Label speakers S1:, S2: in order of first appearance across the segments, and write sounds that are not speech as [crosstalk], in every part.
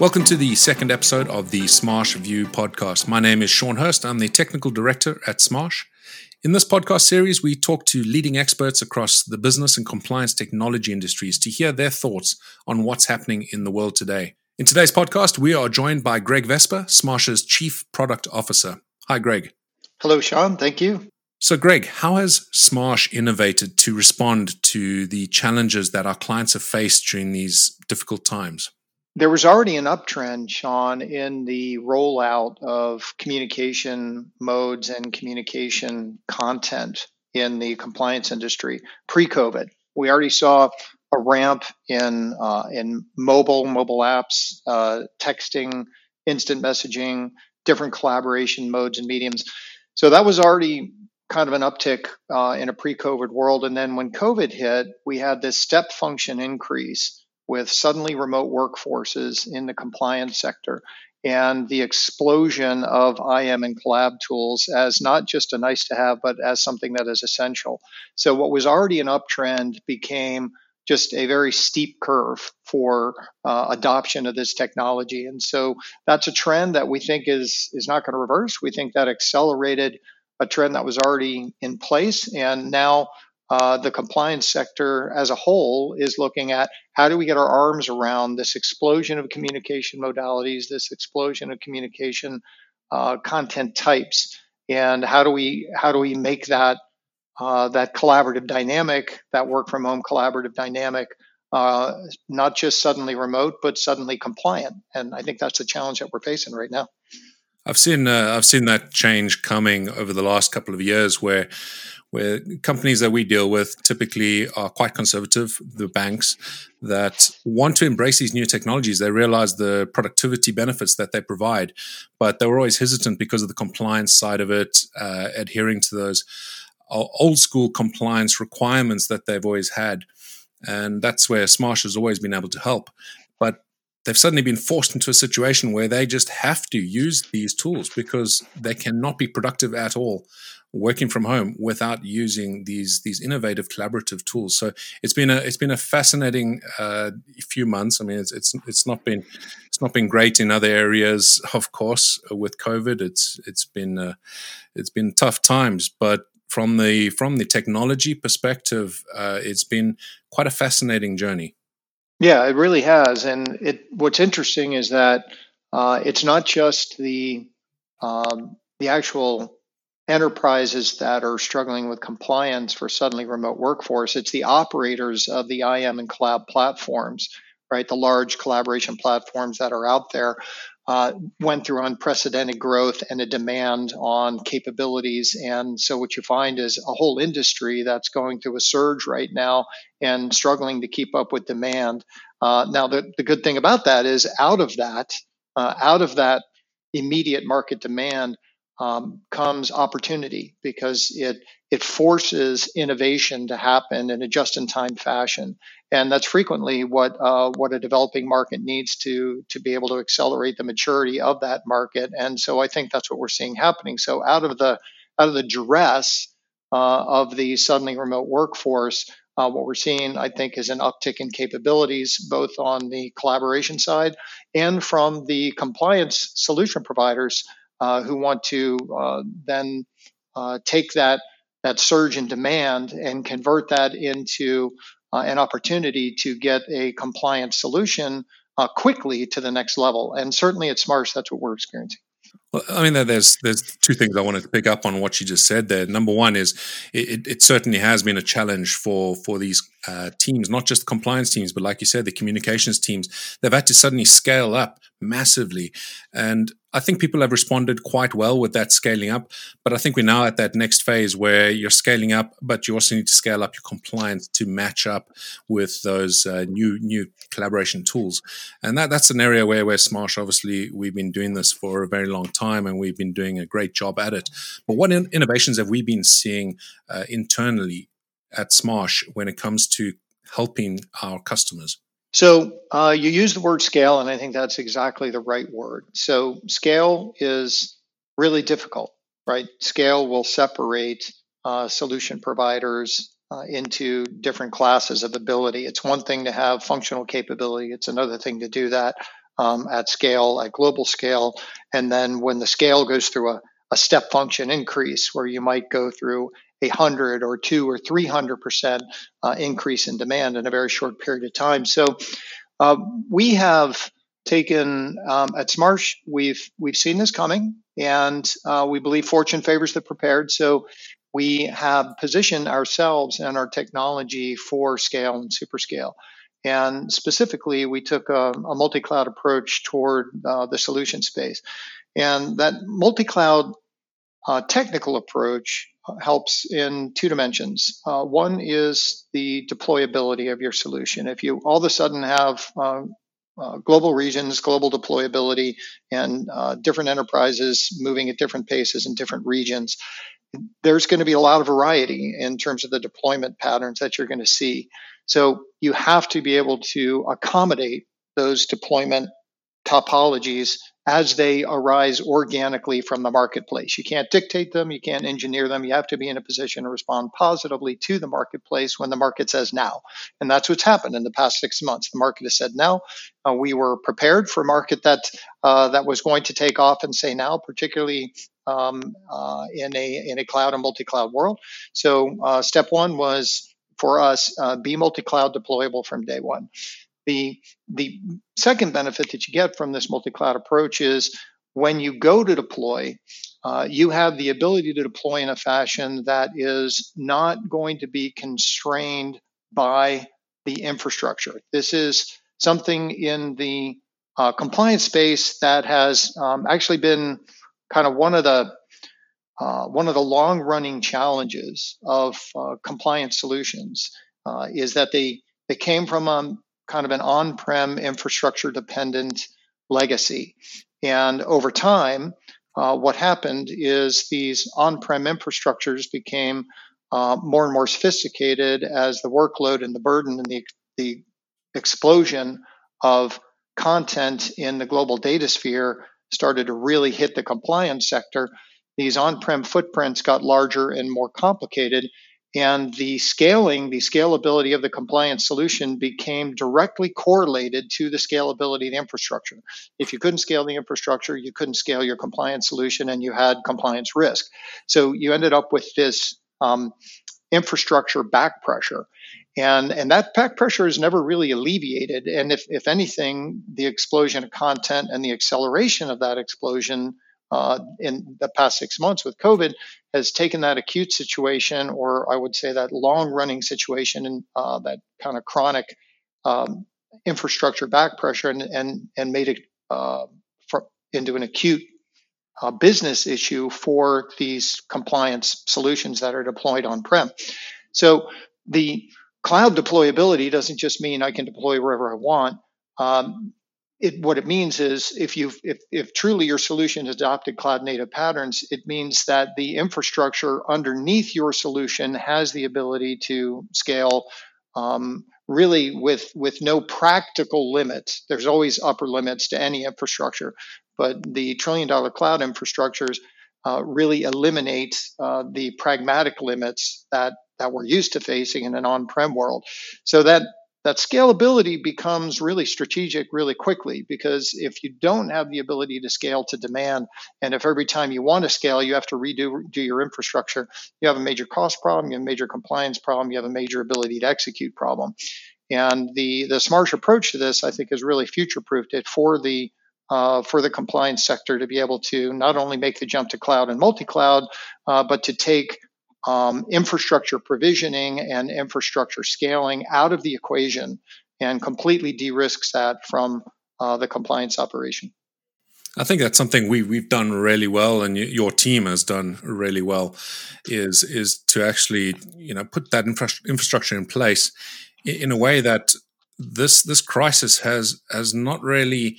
S1: Welcome to the second episode of the Smarsh View podcast. My name is Shaun Hurst. I'm the technical director at Smarsh. In this podcast series, we talk to leading experts across the business and compliance technology industries to hear their thoughts on what's happening in the world today. In today's podcast, we are joined by Greg Vesper, Smarsh's Chief Product Officer. Hi, Greg.
S2: Hello, Shaun. Thank you.
S1: So, Greg, how has Smarsh innovated to respond to the challenges that our clients have faced during these difficult times?
S2: There was already an uptrend, Shaun, in the rollout of communication modes and communication content in the compliance industry pre COVID. We already saw a ramp in, uh, in mobile, mobile apps, uh, texting, instant messaging, different collaboration modes and mediums. So that was already kind of an uptick uh, in a pre-COVID world. And then when COVID hit, we had this step function increase with suddenly remote workforces in the compliance sector and the explosion of IM and collab tools as not just a nice to have, but as something that is essential. So what was already an uptrend became just a very steep curve for uh, adoption of this technology. And so that's a trend that we think is is not going to reverse. We think that accelerated a trend that was already in place. And now uh, the compliance sector as a whole is looking at how do we get our arms around this explosion of communication modalities, this explosion of communication uh, content types, and how do we how do we make that uh, that collaborative dynamic, that work from home collaborative dynamic, uh, not just suddenly remote, but suddenly compliant. And I think that's the challenge that we're facing right now.
S1: I've seen uh, I've seen that change coming over the last couple of years, where where companies that we deal with typically are quite conservative, the banks that want to embrace these new technologies. They realize the productivity benefits that they provide, but they were always hesitant because of the compliance side of it, uh, adhering to those old school compliance requirements that they've always had. And that's where Smarsh has always been able to help. But they've suddenly been forced into a situation where they just have to use these tools because they cannot be productive at all working from home without using these these innovative collaborative tools. So it's been a it's been a fascinating uh, few months. I mean, it's it's it's not been it's not been great in other areas, [laughs] of course, with COVID. It's it's been uh, it's been tough times, but from the from the technology perspective, uh, it's been quite a fascinating journey.
S2: Yeah, it really has. And it what's interesting is that uh, it's not just the um, the actual enterprises that are struggling with compliance for suddenly remote workforce. It's the operators of the IM and collab platforms, right? The large collaboration platforms that are out there uh, went through unprecedented growth and a demand on capabilities. And so, what you find is a whole industry that's going through a surge right now and struggling to keep up with demand. Uh, now, the, the good thing about that is out of that, uh, out of that immediate market demand, um, comes opportunity because it it forces innovation to happen in a just-in-time fashion, and that's frequently what uh, what a developing market needs to to be able to accelerate the maturity of that market. And so I think that's what we're seeing happening. So out of the out of the duress uh, of the suddenly remote workforce, uh, what we're seeing, I think, is an uptick in capabilities, both on the collaboration side and from the compliance solution providers uh, who want to uh, then uh, take that that surge in demand and convert that into uh, an opportunity to get a compliant solution uh, quickly to the next level. And certainly at Smarsh, that's what we're experiencing.
S1: Well, I mean, there's there's two things I wanted to pick up on what you just said there. Number one is it, it certainly has been a challenge for for these uh, teams, not just compliance teams, but like you said, the communications teams. They've had to suddenly scale up massively, and I think people have responded quite well with that scaling up. But I think we're now at that next phase where you're scaling up, but you also need to scale up your compliance to match up with those uh, new new collaboration tools. And that that's an area where where Smarsh obviously we've been doing this for a very long time, and we've been doing a great job at it. But what in- innovations have we been seeing uh, internally at Smarsh when it comes to helping our customers?
S2: So uh, you use the word scale, and I think that's exactly the right word. So scale is really difficult, right? Scale will separate uh, solution providers uh, into different classes of ability. It's one thing to have functional capability; it's another thing to do that um, at scale, at global scale. And then when the scale goes through a, a step function increase, where you might go through a hundred or two or three hundred percent uh, increase in demand in a very short period of time. So uh, we have taken um, at Smarsh, we've we've seen this coming, and uh, we believe fortune favors the prepared. So we have positioned ourselves and our technology for scale and superscale. And specifically, we took a, a multi cloud approach toward uh, the solution space. And that multi cloud uh, technical approach helps in two dimensions. Uh, one is the deployability of your solution. If you all of a sudden have uh, uh, global regions, global deployability, and uh, different enterprises moving at different paces in different regions, there's going to be a lot of variety in terms of the deployment patterns that you're going to see. So you have to be able to accommodate those deployment topologies as they arise organically from the marketplace. You can't dictate them, you can't engineer them. You have to be in a position to respond positively to the marketplace when the market says now. And that's what's happened in the past six months. The market has said now. Uh, we were prepared for a market that uh, that was going to take off and say now, particularly um, uh, in a in a cloud and multi-cloud world. So uh, step one was for us uh, be multi-cloud deployable from day one. The the second benefit that you get from this multi-cloud approach is when you go to deploy, uh, you have the ability to deploy in a fashion that is not going to be constrained by the infrastructure. This is something in the uh, compliance space that has um, actually been kind of one of the uh, one of the long running challenges of uh, compliance solutions uh, is that they they came from um, kind of an on prem infrastructure dependent legacy, and over time, uh, what happened is these on prem infrastructures became uh, more and more sophisticated as the workload and the burden and the the explosion of content in the global data sphere started to really hit the compliance sector, these on prem footprints got larger and more complicated. And the scaling, the scalability of the compliance solution became directly correlated to the scalability of the infrastructure. If you couldn't scale the infrastructure, you couldn't scale your compliance solution and you had compliance risk. So you ended up with this um, infrastructure back pressure. And, and that back pressure is never really alleviated. And if, if anything, the explosion of content and the acceleration of that explosion uh, in the past six months with COVID has taken that acute situation, or I would say that long running situation, and uh, that kind of chronic um, infrastructure back pressure, and, and, and made it uh, for, into an acute uh, business issue for these compliance solutions that are deployed on prem. So the cloud deployability doesn't just mean I can deploy wherever I want. Um, it, what it means is if you if, if truly your solution has adopted cloud native patterns, it means that the infrastructure underneath your solution has the ability to scale um, really with with no practical limits. There's always upper limits to any infrastructure, but the trillion dollar cloud infrastructures uh, really eliminate uh, the pragmatic limits that that we're used to facing in an on-prem world. So that that scalability becomes really strategic really quickly because if you don't have the ability to scale to demand, and if every time you want to scale, you have to redo do your infrastructure, you have a major cost problem, you have a major compliance problem, you have a major ability to execute problem. And the the Smarsh approach to this, I think, has really future proofed it for the uh, for the compliance sector to be able to not only make the jump to cloud and multi cloud, uh, but to take um, infrastructure provisioning and infrastructure scaling out of the equation and completely de-risks that from uh, the compliance operation.
S1: I think that's something we we've done really well, and your team has done really well. Is is to actually you know put that infra- infrastructure in place in a way that this this crisis has has not really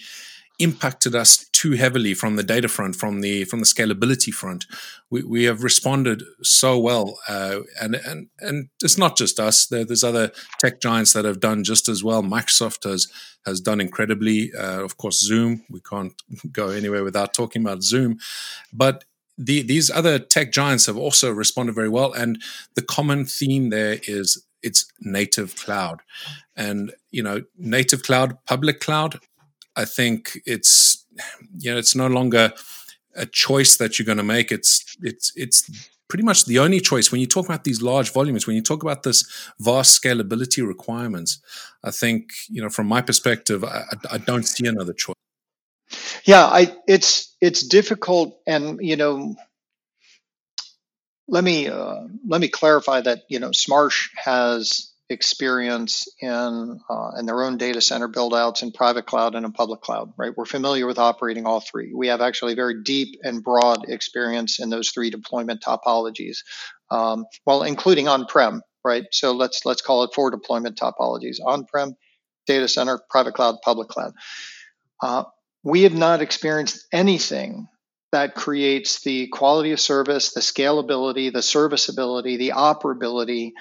S1: impacted us too heavily from the data front, from the from the scalability front. We, we have responded so well, uh, and and and it's not just us. There, there's other tech giants that have done just as well. Microsoft has has done incredibly. Uh, of course, Zoom. We can't [laughs] go anywhere without talking about Zoom, but. The, these other tech giants have also responded very well, and the common theme there is it's native cloud, and you know native cloud, public cloud I think it's you know it's no longer a choice that you're going to make. It's it's it's pretty much the only choice when you talk about these large volumes. When you talk about this vast scalability requirements, I think you know from my perspective, I, I don't see another choice.
S2: Yeah, I it's it's difficult, and you know, let me uh, let me clarify that you know Smarsh has experience in uh, in their own data center buildouts in private cloud and in public cloud. Right, we're familiar with operating all three. We have actually very deep and broad experience in those three deployment topologies, um, well, including on-prem. Right, so let's let's call it four deployment topologies: on-prem, data center, private cloud, public cloud. Uh, we have not experienced anything that creates the quality of service, the scalability, the serviceability, the operability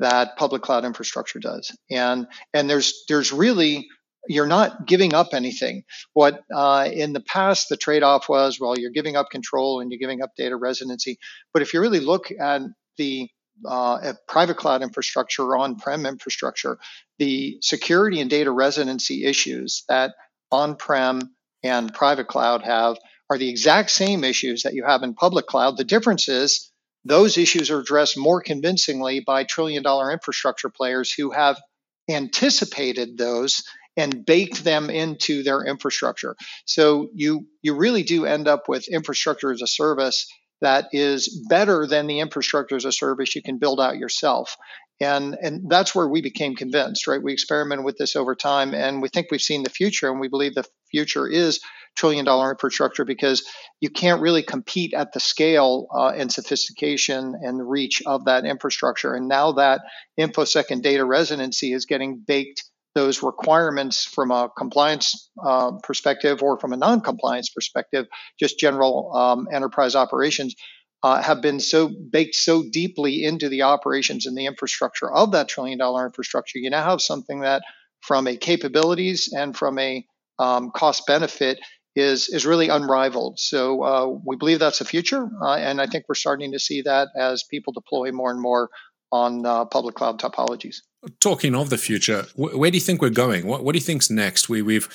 S2: that public cloud infrastructure does. And and there's there's really you're not giving up anything. What uh, in the past the trade-off was, well, you're giving up control and you're giving up data residency. But if you really look at the uh, at private cloud infrastructure or on-prem infrastructure, the security and data residency issues that on-prem and private cloud have are the exact same issues that you have in public cloud. The difference is those issues are addressed more convincingly by trillion dollar infrastructure players who have anticipated those and baked them into their infrastructure. So you you really do end up with infrastructure as a service that is better than the infrastructure as a service you can build out yourself. And, and that's where we became convinced, right? We experimented with this over time and we think we've seen the future and we believe the future is trillion dollar infrastructure because you can't really compete at the scale uh, and sophistication and the reach of that infrastructure. And now that InfoSec and data residency is getting baked those requirements from a compliance uh, perspective or from a non-compliance perspective, just general um, enterprise operations, uh, have been so baked so deeply into the operations and the infrastructure of that trillion dollar infrastructure. You now have something that, from a capabilities and from a um, cost benefit, is is really unrivaled. So uh, we believe that's the future, uh, and I think we're starting to see that as people deploy more and more on uh, public cloud topologies.
S1: Talking of the future, wh- where do you think we're going? What, what do you think's next? We, we've,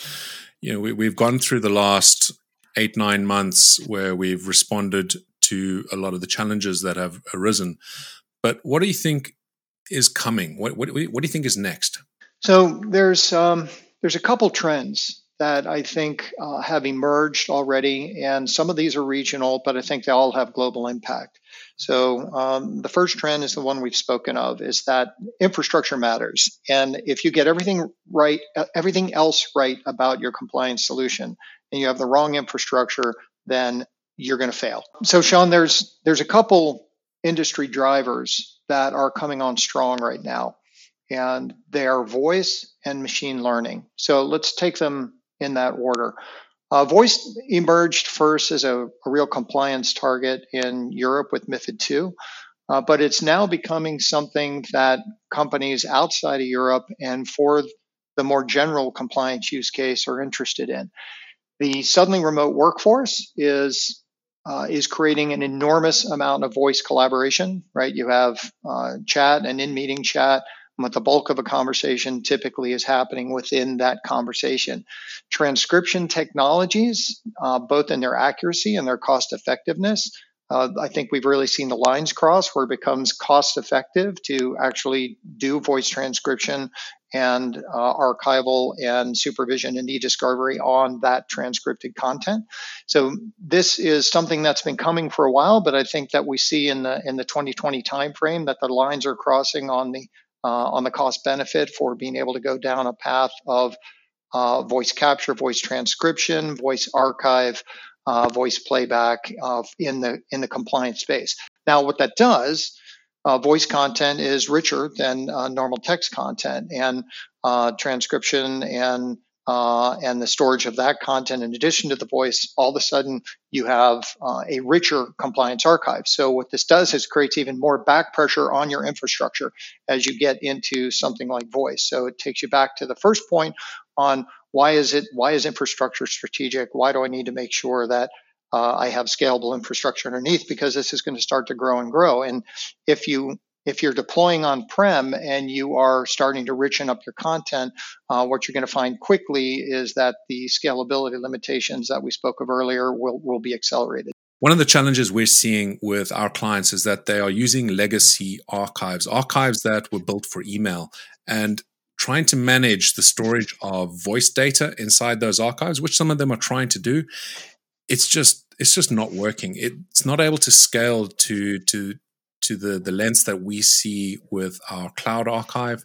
S1: you know, we, we've gone through the last eight nine months where we've responded to a lot of the challenges that have arisen. But what do you think is coming? What what, what do you think is next?
S2: So there's um, there's a couple trends that I think uh, have emerged already, and some of these are regional, but I think they all have global impact. So um, the first trend is the one we've spoken of: is that infrastructure matters, and if you get everything right, uh, everything else right about your compliance solution, and you have the wrong infrastructure, then you're going to fail. So Shaun, there's there's a couple industry drivers that are coming on strong right now, and they are voice and machine learning. So let's take them in that order. Uh, voice emerged first as a, a, real compliance target in Europe with MIFID II, uh, but it's now becoming something that companies outside of Europe and for the more general compliance use case are interested in. The suddenly remote workforce is uh, is creating an enormous amount of voice collaboration. Right, you have uh, chat and in meeting chat but the bulk of a conversation typically is happening within that conversation. Transcription technologies, uh, both in their accuracy and their cost effectiveness, uh, I think we've really seen the lines cross where it becomes cost effective to actually do voice transcription and uh, archival and supervision and e-discovery on that transcripted content. So this is something that's been coming for a while, but I think that we see in the in the 2020 timeframe that the lines are crossing on the on the cost benefit for being able to go down a path of uh, voice capture, voice transcription, voice archive, uh, voice playback in the in the compliance space. Now, what that does, uh, voice content is richer than uh, normal text content, and uh, transcription and uh, and the storage of that content in addition to the voice, all of a sudden you have uh, a richer compliance archive. So what this does is creates even more back pressure on your infrastructure as you get into something like voice. So it takes you back to the first point on why is it why is infrastructure strategic? Why do I need to make sure that uh, I have scalable infrastructure underneath because this is going to start to grow and grow. And if you if you're deploying on prem and you are starting to richen up your content, uh, what you're going to find quickly is that the scalability limitations that we spoke of earlier will, will be accelerated.
S1: One of the challenges we're seeing with our clients is that they are using legacy archives, archives that were built for email, and trying to manage the storage of voice data inside those archives, which some of them are trying to do. It's just it's just not working. It's not able to scale to to to the the lens that we see with our cloud archive,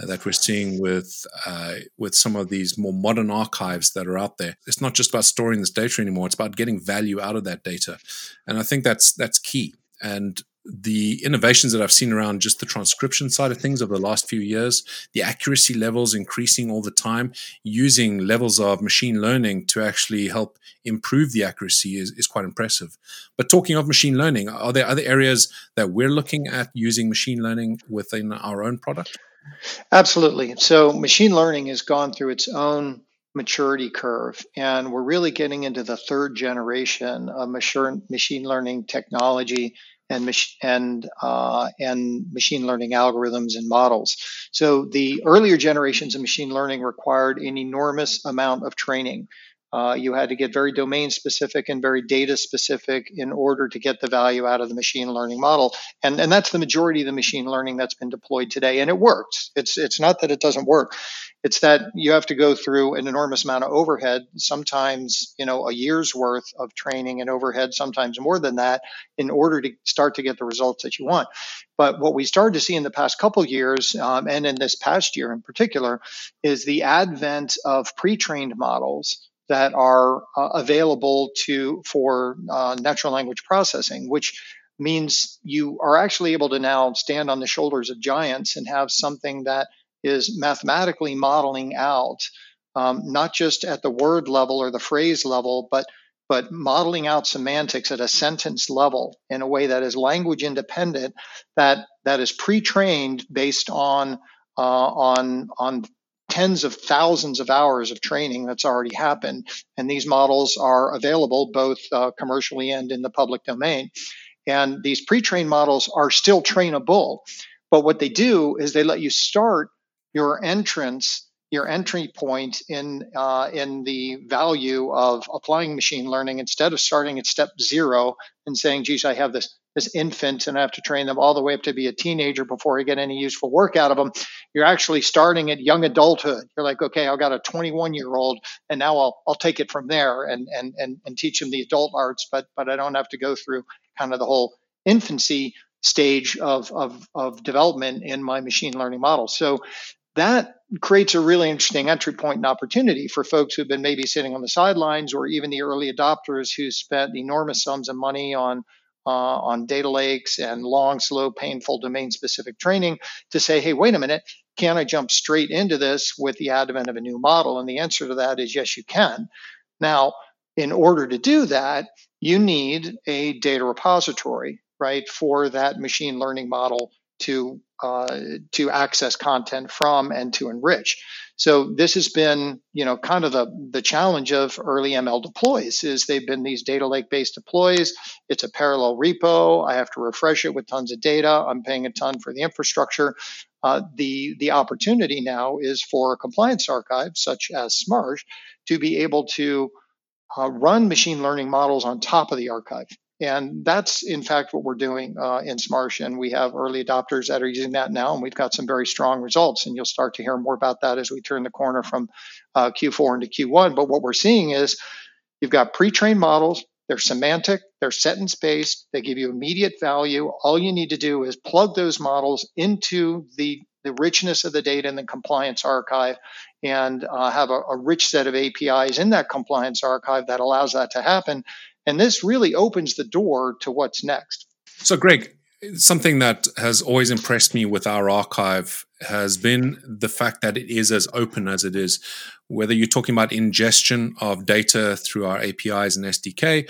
S1: uh, that we're seeing with uh, with some of these more modern archives that are out there. It's not just about storing this data anymore; it's about getting value out of that data, and I think that's that's key. And the innovations that I've seen around just the transcription side of things over the last few years, the accuracy levels increasing all the time, using levels of machine learning to actually help improve the accuracy is, is quite impressive. But talking of machine learning, are there other areas that we're looking at using machine learning within our own product?
S2: Absolutely. So, machine learning has gone through its own maturity curve, and we're really getting into the third generation of machine learning technology and and uh, and machine learning algorithms and models. So the earlier generations of machine learning required an enormous amount of training. Uh, you had to get very domain specific and very data specific in order to get the value out of the machine learning model. And, and that's the majority of the machine learning that's been deployed today. And it works. It's, it's not that it doesn't work. It's that you have to go through an enormous amount of overhead, sometimes, you know, a year's worth of training and overhead, sometimes more than that, in order to start to get the results that you want. But what we started to see in the past couple years, um, and in this past year in particular, is the advent of pre-trained models that are uh, available to for uh, natural language processing, which means you are actually able to now stand on the shoulders of giants and have something that is mathematically modeling out um, not just at the word level or the phrase level, but but modeling out semantics at a sentence level in a way that is language independent, that that is pre-trained based on uh, on on tens of thousands of hours of training that's already happened, and these models are available both uh, commercially and in the public domain. And these pre-trained models are still trainable, but what they do is they let you start your entrance your entry point in uh, in the value of applying machine learning instead of starting at step zero and saying, "Geez, I have this this infant and I have to train them all the way up to be a teenager before I get any useful work out of them." You're actually starting at young adulthood. You're like, "Okay, I've got a 21 year old, and now I'll I'll take it from there and and and and teach them the adult arts, but but I don't have to go through kind of the whole infancy." stage of, of, of development in my machine learning model. So that creates a really interesting entry point and opportunity for folks who've been maybe sitting on the sidelines or even the early adopters who spent enormous sums of money on uh, on data lakes and long, slow, painful domain specific training to say, hey, wait a minute, can I jump straight into this with the advent of a new model? And the answer to that is yes, you can. Now, in order to do that, you need a data repository, right, for that machine learning model to uh, to access content from and to enrich. So this has been, you know, kind of the the challenge of early ML deploys is they've been these data lake based deploys. It's a parallel repo. I have to refresh it with tons of data. I'm paying a ton for the infrastructure. Uh, the the opportunity now is for compliance archive such as Smarsh to be able to uh, run machine learning models on top of the archive. And that's in fact what we're doing uh, in Smarsh. And we have early adopters that are using that now, and we've got some very strong results. And you'll start to hear more about that as we turn the corner from uh, Q4 into Q1. But what we're seeing is you've got pre trained models, they're semantic, they're sentence based, they give you immediate value. All you need to do is plug those models into the the richness of the data in the compliance archive and uh, have a, a, rich set of APIs in that compliance archive that allows that to happen. And this really opens the door to what's next.
S1: So, Greg, something that has always impressed me with our archive has been the fact that it is as open as it is. Whether you're talking about ingestion of data through our APIs and SDK,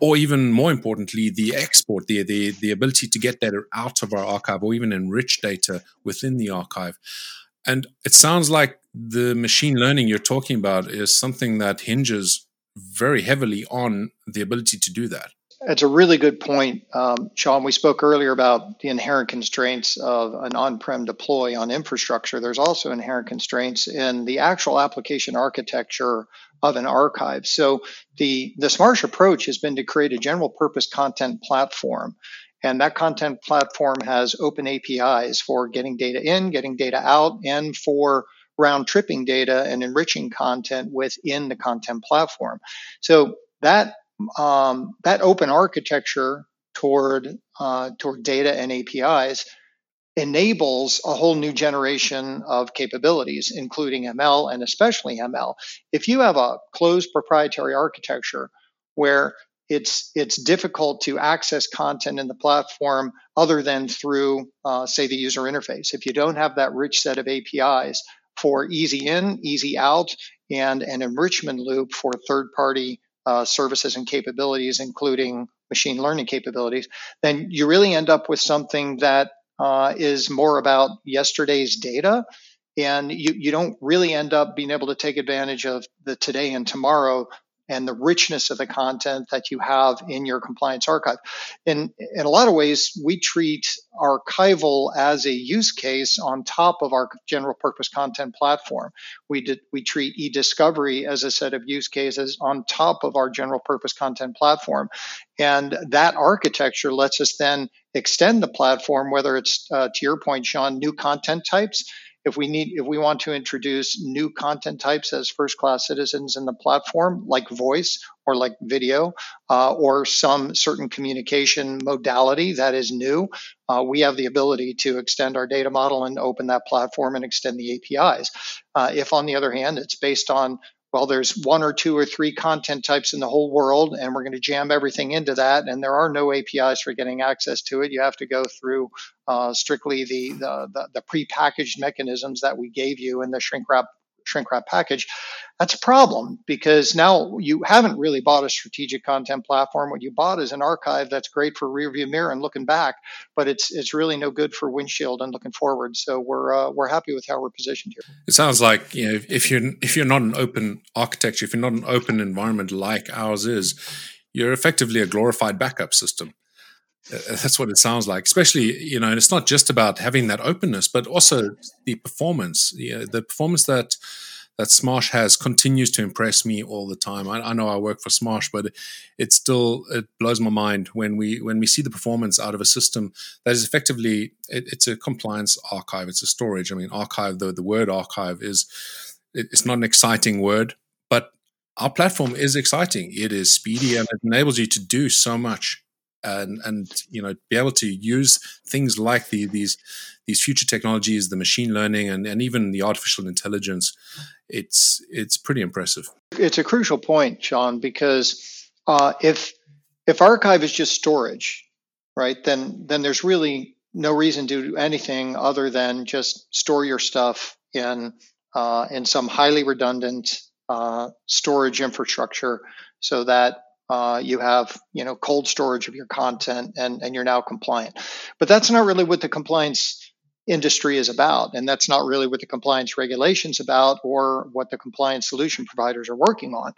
S1: or even more importantly, the export, the, the, the ability to get data out of our archive or even enrich data within the archive. And it sounds like the machine learning you're talking about is something that hinges very heavily on the ability to do that.
S2: it's a really good point, um, Shaun. We spoke earlier about the inherent constraints of an on-prem deploy on infrastructure. There's also inherent constraints in the actual application architecture of an archive. So the the Smarsh approach has been to create a general purpose content platform. And that content platform has open APIs for getting data in, getting data out, and for round tripping data and enriching content within the content platform. So that um, that open architecture toward uh, toward data and APIs enables a whole new generation of capabilities, including ML and especially ML. If you have a closed proprietary architecture where it's it's difficult to access content in the platform other than through, uh, say, the user interface. If you don't have that rich set of APIs for easy in, easy out, and an enrichment loop for third-party uh, services and capabilities, including machine learning capabilities, then you really end up with something that uh, is more about yesterday's data. And you, you don't really end up being able to take advantage of the today and tomorrow and the richness of the content that you have in your compliance archive. In, in a lot of ways, we treat archival as a use case on top of our general purpose content platform. We did, we treat e-discovery as a set of use cases on top of our general purpose content platform. And that architecture lets us then extend the platform, whether it's uh, to your point, Shaun, new content types if we need if we want to introduce new content types as first class citizens in the platform like voice or like video uh, or some certain communication modality that is new uh, we have the ability to extend our data model and open that platform and extend the apis uh, if on the other hand it's based on well, there's one or two or three content types in the whole world, and we're going to jam everything into that. And there are no APIs for getting access to it. You have to go through uh, strictly the, the, the, the prepackaged mechanisms that we gave you in the shrink wrap shrink wrap package, that's a problem because now you haven't really bought a strategic content platform. What you bought is an archive that's great for rearview mirror and looking back, but it's it's really no good for windshield and looking forward. So we're uh, we're happy with how we're positioned here.
S1: It sounds like you know if you're if you're not an open architecture, if you're not an open environment like ours is, you're effectively a glorified backup system. Uh, that's what it sounds like especially you know and it's not just about having that openness but also the performance know, the performance that that Smarsh has continues to impress me all the time. I, I, know I work for Smarsh, but it still it blows my mind when we when we see the performance out of a system that is effectively it, it's a compliance archive. It's a storage. I mean, archive. The the word archive is it, it's not an exciting word, but our platform is exciting. It is speedy and it enables you to do so much and and you know be able to use things like the, these these future technologies, the machine learning, and, and even the artificial intelligence. It's it's pretty impressive.
S2: It's a crucial point, Shaun, because uh, if if archive is just storage, right, then then there's really no reason to do anything other than just store your stuff in uh, in some highly redundant uh, storage infrastructure so that uh, you have you know cold storage of your content and, and you're now compliant. But that's not really what the compliance industry is about and that's not really what the compliance regulations about or what the compliance solution providers are working on.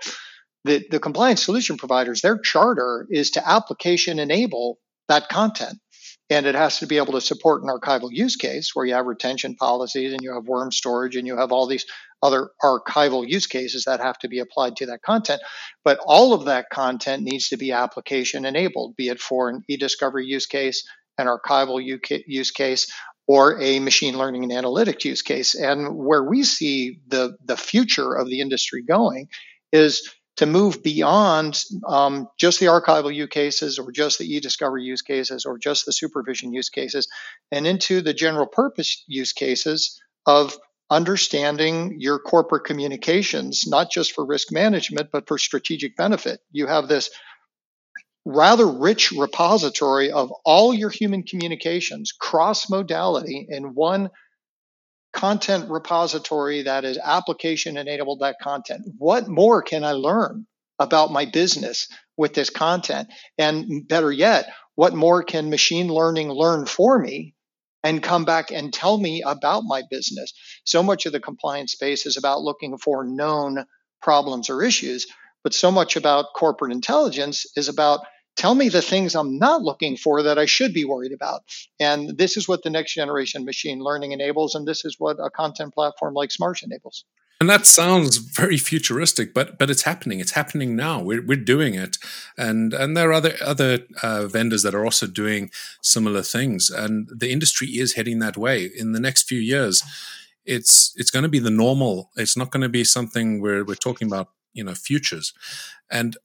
S2: The, the compliance solution providers their charter is to application enable that content and it has to be able to support an archival use case where you have retention policies and you have worm storage and you have all these other archival use cases that have to be applied to that content. But all of that content needs to be application enabled, be it for an e-discovery use case, an archival use case, or a machine learning and analytics use case. And where we see the, the future of the industry going is to move beyond um, just the archival use cases or just the e-discovery use cases or just the supervision use cases and into the general purpose use cases of understanding your corporate communications, not just for risk management, but for strategic benefit. You have this rather rich repository of all your human communications, cross modality, in one content repository that is application enabled that content. What more can I learn about my business with this content? And better yet, what more can machine learning learn for me and come back and tell me about my business. So much of the compliance space is about looking for known problems or issues, but so much about corporate intelligence is about tell me the things I'm not looking for that I should be worried about. And this is what the next generation machine learning enables, and this is what a content platform like Smarsh enables.
S1: And that sounds very futuristic, but but it's happening. It's happening now. We're we're doing it, and and there are other other uh, vendors that are also doing similar things, and the industry is heading that way. In the next few years, it's it's going to be the normal. It's not going to be something where we're talking about you know futures, and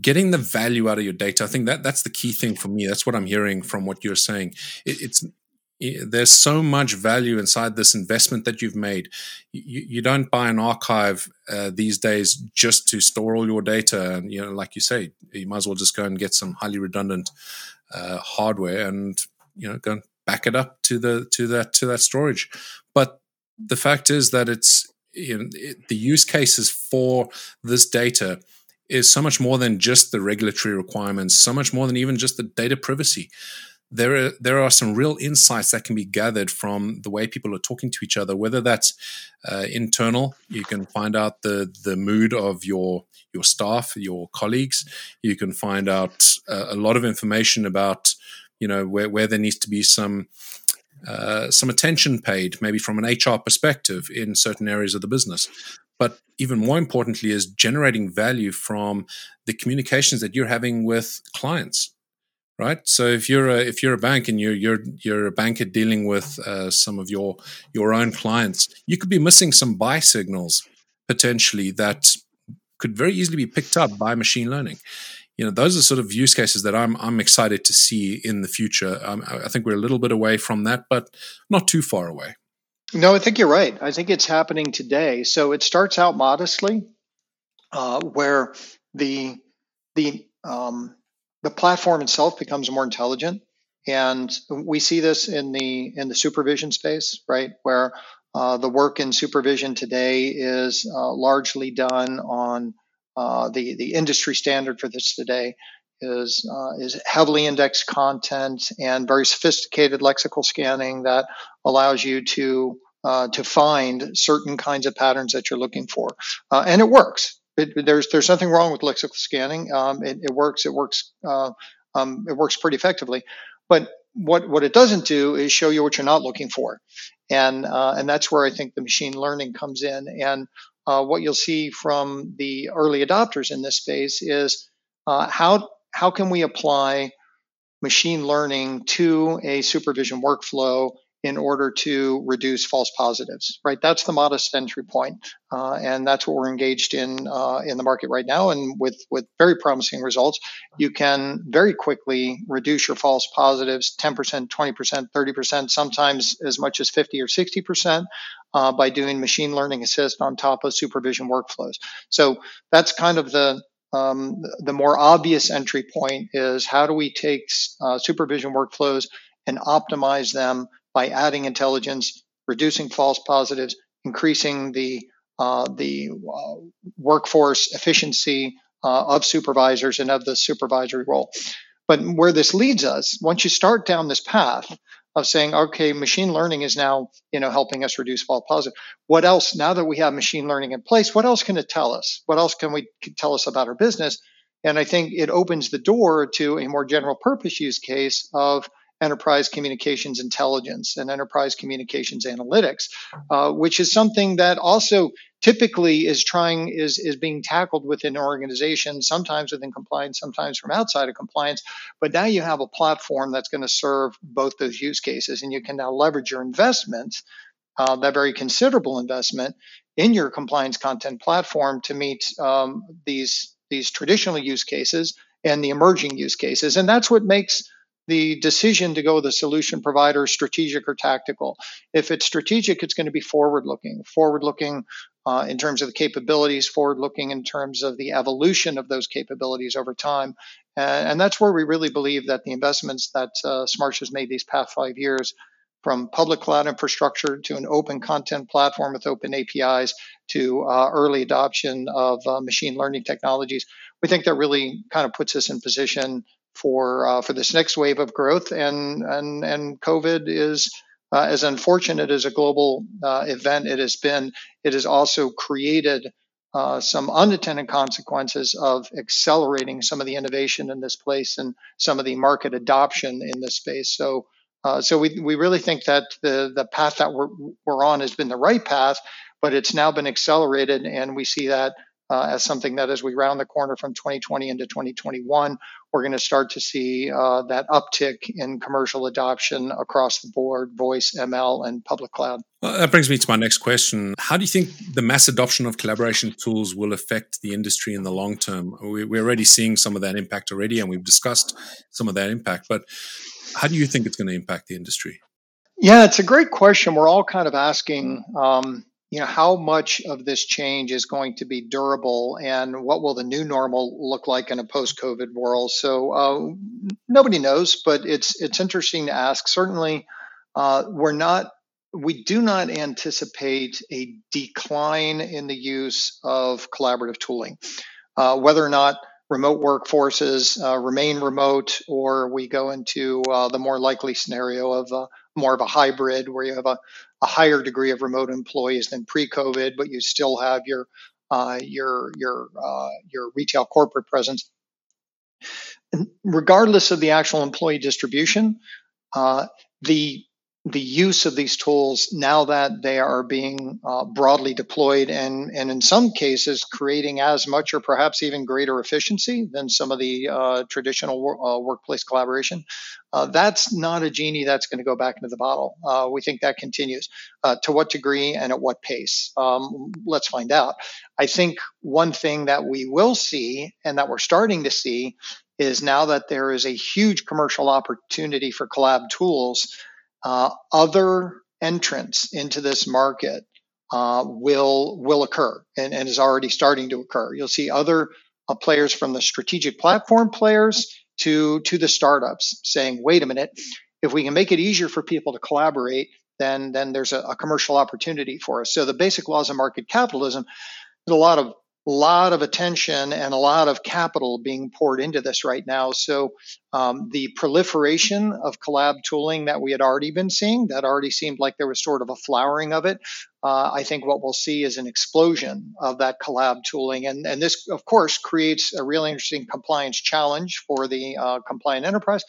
S1: getting the value out of your data. I think that that's the key thing for me. That's what I'm hearing from what you're saying. It, it's there's so much value inside this investment that you've made. You, you don't buy an archive uh, these days just to store all your data. And, you know, like you say, you might as well just go and get some highly redundant uh, hardware and, you know, go and back it up to the, to that, to that storage. But the fact is that it's, you know, it, the use cases for this data is so much more than just the regulatory requirements, so much more than even just the data privacy there are there are some real insights that can be gathered from the way people are talking to each other. Whether that's uh, internal, you can find out the the mood of your your staff, your colleagues. You can find out uh, a lot of information about you know where where there needs to be some. Uh, some attention paid, maybe from an HR perspective, in certain areas of the business. But even more importantly, is generating value from the communications that you're having with clients right? So if you're a, if you're a bank and you're you're you're a banker dealing with uh, some of your your own clients, you could be missing some buy signals potentially that could very easily be picked up by machine learning. You know, those are sort of use cases that I'm I'm excited to see in the future. Um, I think we're a little bit away from that, but not too far away.
S2: No, I think you're right. I think it's happening today. So it starts out modestly, uh, where the the um, the platform itself becomes more intelligent. And we see this in the in the supervision space, right, where uh, the work in supervision today is uh, largely done on uh, the the industry standard for this today is uh, is heavily indexed content and very sophisticated lexical scanning that allows you to uh, to find certain kinds of patterns that you're looking for, uh, and it works. It, there's there's nothing wrong with lexical scanning. Um, it, it, works. It works. Uh, um, it works pretty effectively. But what what it doesn't do is show you what you're not looking for, and uh, and that's where I think the machine learning comes in. And uh, what you'll see from the early adopters in this space is uh, how how can we apply machine learning to a supervision workflow in order to reduce false positives, right? That's the modest entry point, uh, and that's what we're engaged in uh, in the market right now. And with with very promising results, you can very quickly reduce your false positives 10%, 20%, 30%, sometimes as much as 50 or 60%. Uh, by doing machine learning assist on top of supervision workflows. So that's kind of the um, the more obvious entry point is how do we take uh, supervision workflows and optimize them by adding intelligence, reducing false positives, increasing the uh, the uh, workforce efficiency uh, of supervisors and of the supervisory role. But where this leads us, once you start down this path of saying, okay, machine learning is now you know helping us reduce false positive. What else? Now that we have machine learning in place, what else can it tell us? What else can we tell us about our business? And I think it opens the door to a more general purpose use case of enterprise communications intelligence and enterprise communications analytics, uh, which is something that also typically is trying is is being tackled within organizations, sometimes within compliance, sometimes from outside of compliance. But now you have a platform that's going to serve both those use cases, and you can now leverage your investment. Uh, that very considerable investment in your compliance content platform to meet um, these these traditional use cases and the emerging use cases, and that's what makes the decision to go with a solution provider strategic or tactical. If it's strategic, it's going to be forward looking, forward looking uh, in terms of the capabilities, forward looking in terms of the evolution of those capabilities over time. And, and that's where we really believe that the investments that uh, has made these past five years from public cloud infrastructure to an open content platform with open APIs to uh, early adoption of uh, machine learning technologies. We think that really kind of puts us in position for uh, for this next wave of growth. And and and COVID is uh, as unfortunate as a global uh, event it has been. It has also created uh, some unintended consequences of accelerating some of the innovation in this place and some of the market adoption in this space. So, uh, so we, we really think that the, the path that we're, we're on has been the right path, but it's now been accelerated, and we see that uh, as something that as we round the corner from 2020 into 2021, we're going to start to see uh, that uptick in commercial adoption across the board, voice, ML, and public cloud.
S1: Well, that brings me to my next question. How do you think the mass adoption of collaboration tools will affect the industry in the long term? We're already seeing some of that impact already, and we've discussed some of that impact, but how do you think it's going to impact the industry?
S2: Yeah, it's a great question. We're all kind of asking. Um, you know how much of this change is going to be durable and what will the new normal look like in a post-covid world? So uh, nobody knows but it's it's interesting to ask. Certainly uh, we're not we do not anticipate a decline in the use of collaborative tooling. Uh, whether or not remote workforces uh, remain remote or we go into uh, the more likely scenario of uh, more of a hybrid where you have a a higher degree of remote employees than pre-COVID, but you still have your uh, your your uh, your retail corporate presence. Regardless of the actual employee distribution, uh, the the use of these tools now that they are being uh, broadly deployed and, and in some cases creating as much or perhaps even greater efficiency than some of the uh, traditional wor- uh, workplace collaboration. Uh, that's not a genie that's going to go back into the bottle. Uh, we think that continues. Uh, to what degree and at what pace? Um, let's find out. I think one thing that we will see and that we're starting to see is now that there is a huge commercial opportunity for collab tools uh, other entrants into this market uh, will will occur and, and, is already starting to occur. You'll see other uh, players from the strategic platform players to to the startups saying, "Wait a minute, if we can make it easier for people to collaborate, then then there's a, a commercial opportunity for us." So the basic laws of market capitalism. A lot of lot of attention and a lot of capital being poured into this right now. So um, the proliferation of collab tooling that we had already been seeing, that already seemed like there was sort of a flowering of it. Uh, I think what we'll see is an explosion of that collab tooling, and and this of course creates a really interesting compliance challenge for the uh, compliant enterprise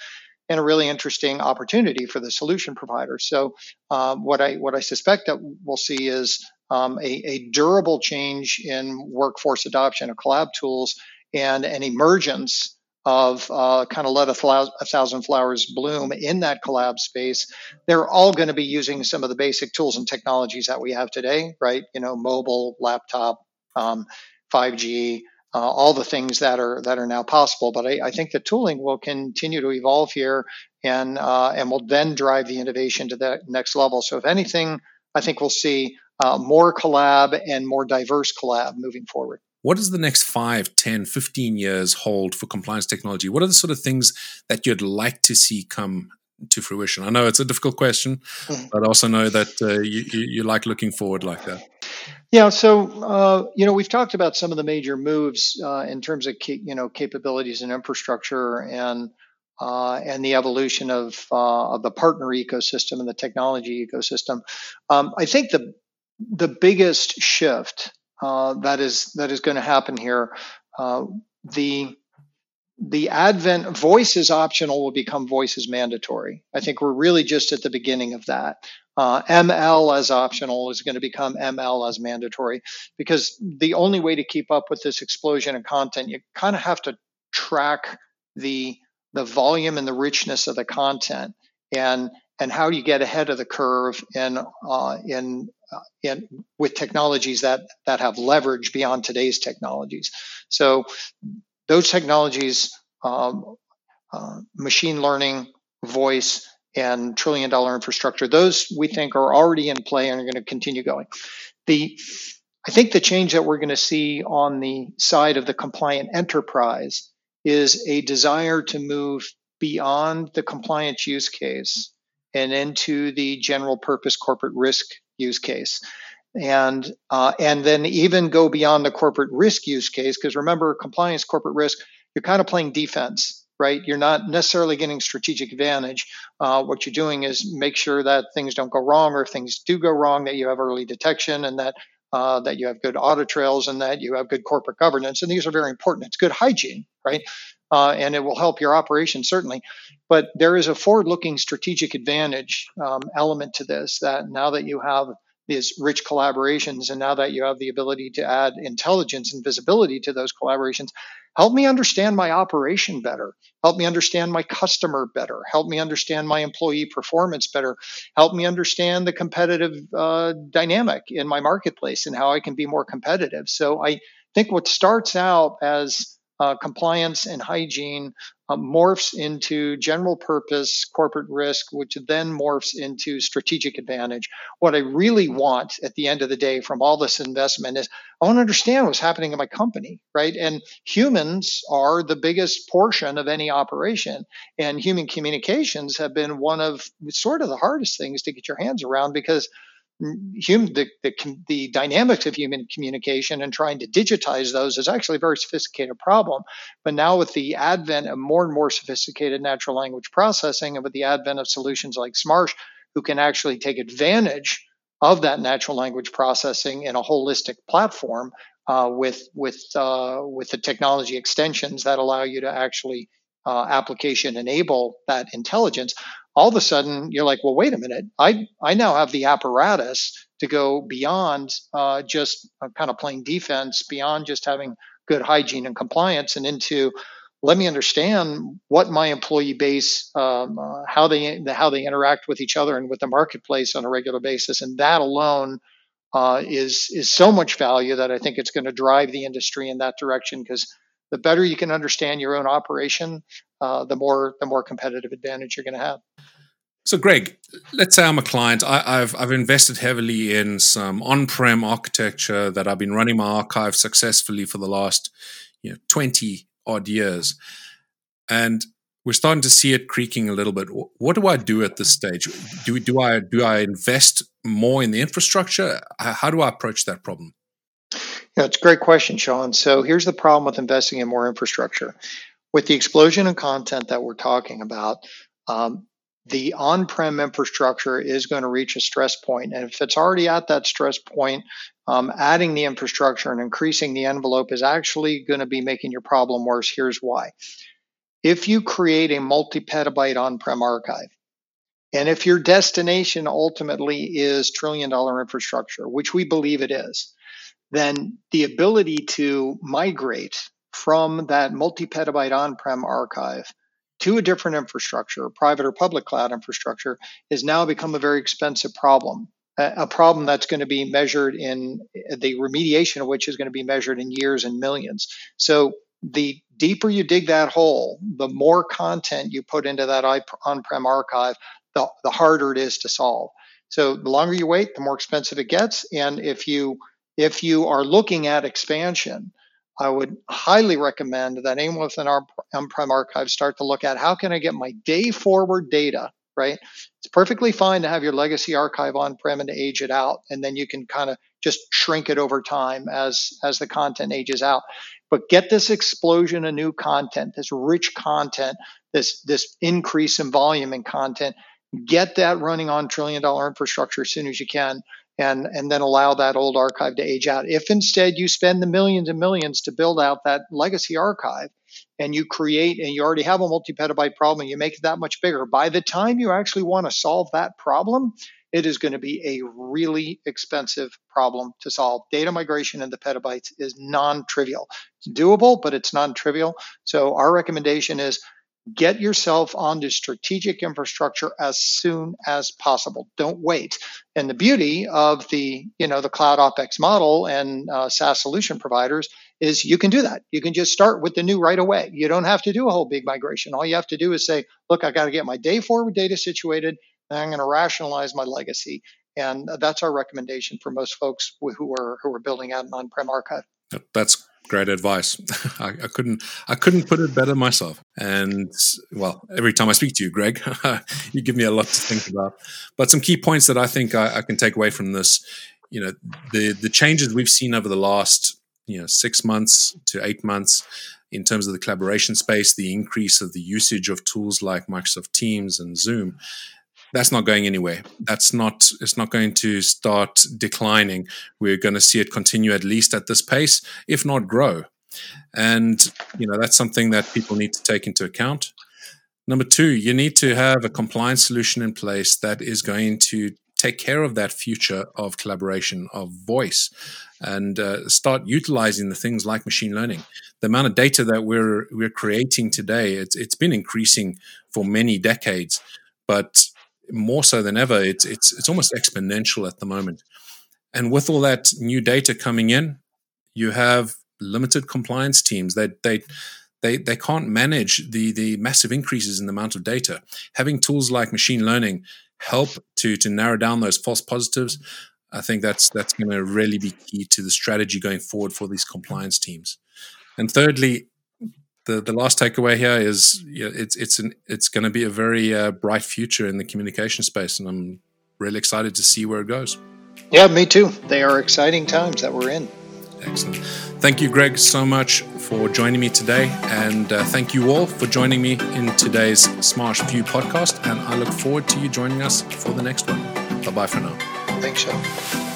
S2: and a really interesting opportunity for the solution provider. So, um, what I what I suspect that we'll see is um, a, a, durable change in workforce adoption of collab tools and an emergence of uh, kind of let a, a, thousand flowers bloom in that collab space. They're all going to be using some of the basic tools and technologies that we have today, right? You know, mobile, laptop, um, 5G. Uh, all the things that are that are now possible, but I, I think the tooling will continue to evolve here, and uh, and will then drive the innovation to the next level. So, if anything, I think we'll see uh, more collab and more diverse collab moving forward.
S1: What does the next 5, 10, 15 years hold for compliance technology? What are the sort of things that you'd like to see come to fruition? I know it's a difficult question, mm-hmm. but I also know that uh, you, you, you, like looking forward like that.
S2: Yeah, so uh, you know we've talked about some of the major moves uh, in terms of ca- you know capabilities and infrastructure and uh, and the evolution of uh, of the partner ecosystem and the technology ecosystem. Um, I think the the biggest shift uh, that is that is going to happen here. Uh, the the advent voice is optional will become voice is mandatory. I think we're really just at the beginning of that. Uh, ML as optional is going to become ML as mandatory because the only way to keep up with this explosion of content, you kind of have to track the the volume and the richness of the content and and how do you get ahead of the curve in uh, in uh, in with technologies that that have leverage beyond today's technologies. So those technologies, um, uh, machine learning, voice, and trillion dollar infrastructure, those we think are already in play and are going to continue going. The I think the change that we're going to see on the side of the compliant enterprise is a desire to move beyond the compliance use case and into the general purpose corporate risk use case and uh, and then even go beyond the corporate risk use case because remember compliance corporate risk you're kind of playing defense right you're not necessarily getting strategic advantage uh, what you're doing is make sure that things don't go wrong or if things do go wrong that you have early detection and that uh, that you have good audit trails, and that you have good corporate governance. And these are very important. It's good hygiene, right? Uh, and it will help your operation certainly. But there is a forward-looking strategic advantage um, element to this. That now that you have these rich collaborations, and now that you have the ability to add intelligence and visibility to those collaborations, help me understand my operation better help me understand my customer better help me understand my employee performance better help me understand the competitive uh, dynamic in my marketplace and how i can be more competitive so i think what starts out as uh, compliance and hygiene uh, morphs into general purpose corporate risk, which then morphs into strategic advantage. What I really want at the end of the day from all this investment is I want to understand what's happening in my company, right? And humans are the biggest portion of any operation. And human communications have been one of sort of the hardest things to get your hands around because human the, the, the dynamics of human communication and trying to digitize those is actually a very sophisticated problem. But now with the advent of more and more sophisticated natural language processing and with the advent of solutions like Smarsh who can actually take advantage of that natural language processing in a holistic platform uh, with with uh, with the technology extensions that allow you to actually uh, application enable that intelligence all of a sudden you're like, well, wait a minute. I, I now have the apparatus to go beyond uh, just uh, kind of playing defense, beyond just having good hygiene and compliance, and into let me understand what my employee base, um, uh, how they how they interact with each other and with the marketplace on a regular basis, and that alone uh, is is so much value that I think it's going to drive the industry in that direction because the better you can understand your own operation, uh, the more the more competitive advantage you're going to have.
S1: So, Greg, let's say I'm a client. I, have I've invested heavily in some on-prem architecture that I've been running my archive successfully for the last you know 20 odd years, and we're starting to see it creaking a little bit. What do I do at this stage? Do do I do I invest more in the infrastructure? How do I approach that problem?
S2: Yeah, it's a great question, Shaun. So here's the problem with investing in more infrastructure. With the explosion of content that we're talking about, um, the on-prem infrastructure is going to reach a stress point. and if it's already at that stress point, um, adding the infrastructure and increasing the envelope is actually going to be making your problem worse. Here's why: if you create a multi-petabyte on-prem archive, and if your destination ultimately is trillion-dollar infrastructure, which we believe it is, then the ability to migrate from that multi petabyte on prem archive to a different infrastructure, private or public cloud infrastructure, has now become a very expensive problem. A problem that's going to be measured in the remediation of which is going to be measured in years and millions. So, the deeper you dig that hole, the more content you put into that on prem archive, the, the harder it is to solve. So, the longer you wait, the more expensive it gets. And if you if you are looking at expansion, I would highly recommend that anyone with an on-prem archive start to look at how can I get my day forward data, right? It's perfectly fine to have your legacy archive on-prem and to age it out, and then you can kind of just shrink it over time as as the content ages out. But get this explosion of new content, this rich content, this this increase in volume and content. Get that running on trillion dollar infrastructure as soon as you can and and then allow that old archive to age out. If instead you spend the millions and millions to build out that legacy archive and you create and you already have a multi-petabyte problem and you make it that much bigger, by the time you actually want to solve that problem, it is going to be a really expensive problem to solve. Data migration in the petabytes is non-trivial. It's doable, but it's non-trivial. So our recommendation is get yourself onto strategic infrastructure as soon as possible. Don't wait. And the beauty of the you know the cloud opex model and uh, saas solution providers is you can do that. You can just start with the new right away. You don't have to do a whole big migration. All you have to do is say look i got to get my day forward data situated and i'm going to rationalize my legacy. And that's our recommendation for most folks who are who are building out an on-prem archive.
S1: That's great advice. [laughs] I, I, couldn't I couldn't put it better myself. And well, every time I speak to you, Greg, [laughs] you give me a lot to think about. But some key points that I think I, I, can take away from this, you know, the the changes we've seen over the last you know six months to eight months in terms of the collaboration space, the increase of the usage of tools like Microsoft Teams and Zoom. That's not going anywhere. That's not it's not going to start declining. We're going to see it continue at least at this pace, if not grow. And you know that's something that people need to take into account. Number two, you need to have a compliance solution in place that is going to take care of that future of collaboration, of voice, and uh, start utilizing the things like machine learning. The amount of data that we're we're creating today, it's it's been increasing for many decades, but more so than ever, it's it's it's almost exponential at the moment. And with all that new data coming in, you have limited compliance teams that they, they they can't manage the the massive increases in the amount of data. Having tools like machine learning help to to narrow down those false positives. I think that's that's going to really be key to the strategy going forward for these compliance teams. And thirdly, the the last takeaway here is yeah, it's it's an it's going to be a very uh, bright future in the communication space, and I'm really excited to see where it goes.
S2: Yeah, me too. They are exciting times that we're in.
S1: Excellent. Thank you, Greg, so much for joining me today, and uh, thank you all for joining me in today's Smarsh View podcast. And I look forward to you joining us for the next one. Bye bye for now.
S2: Thanks, Shaun.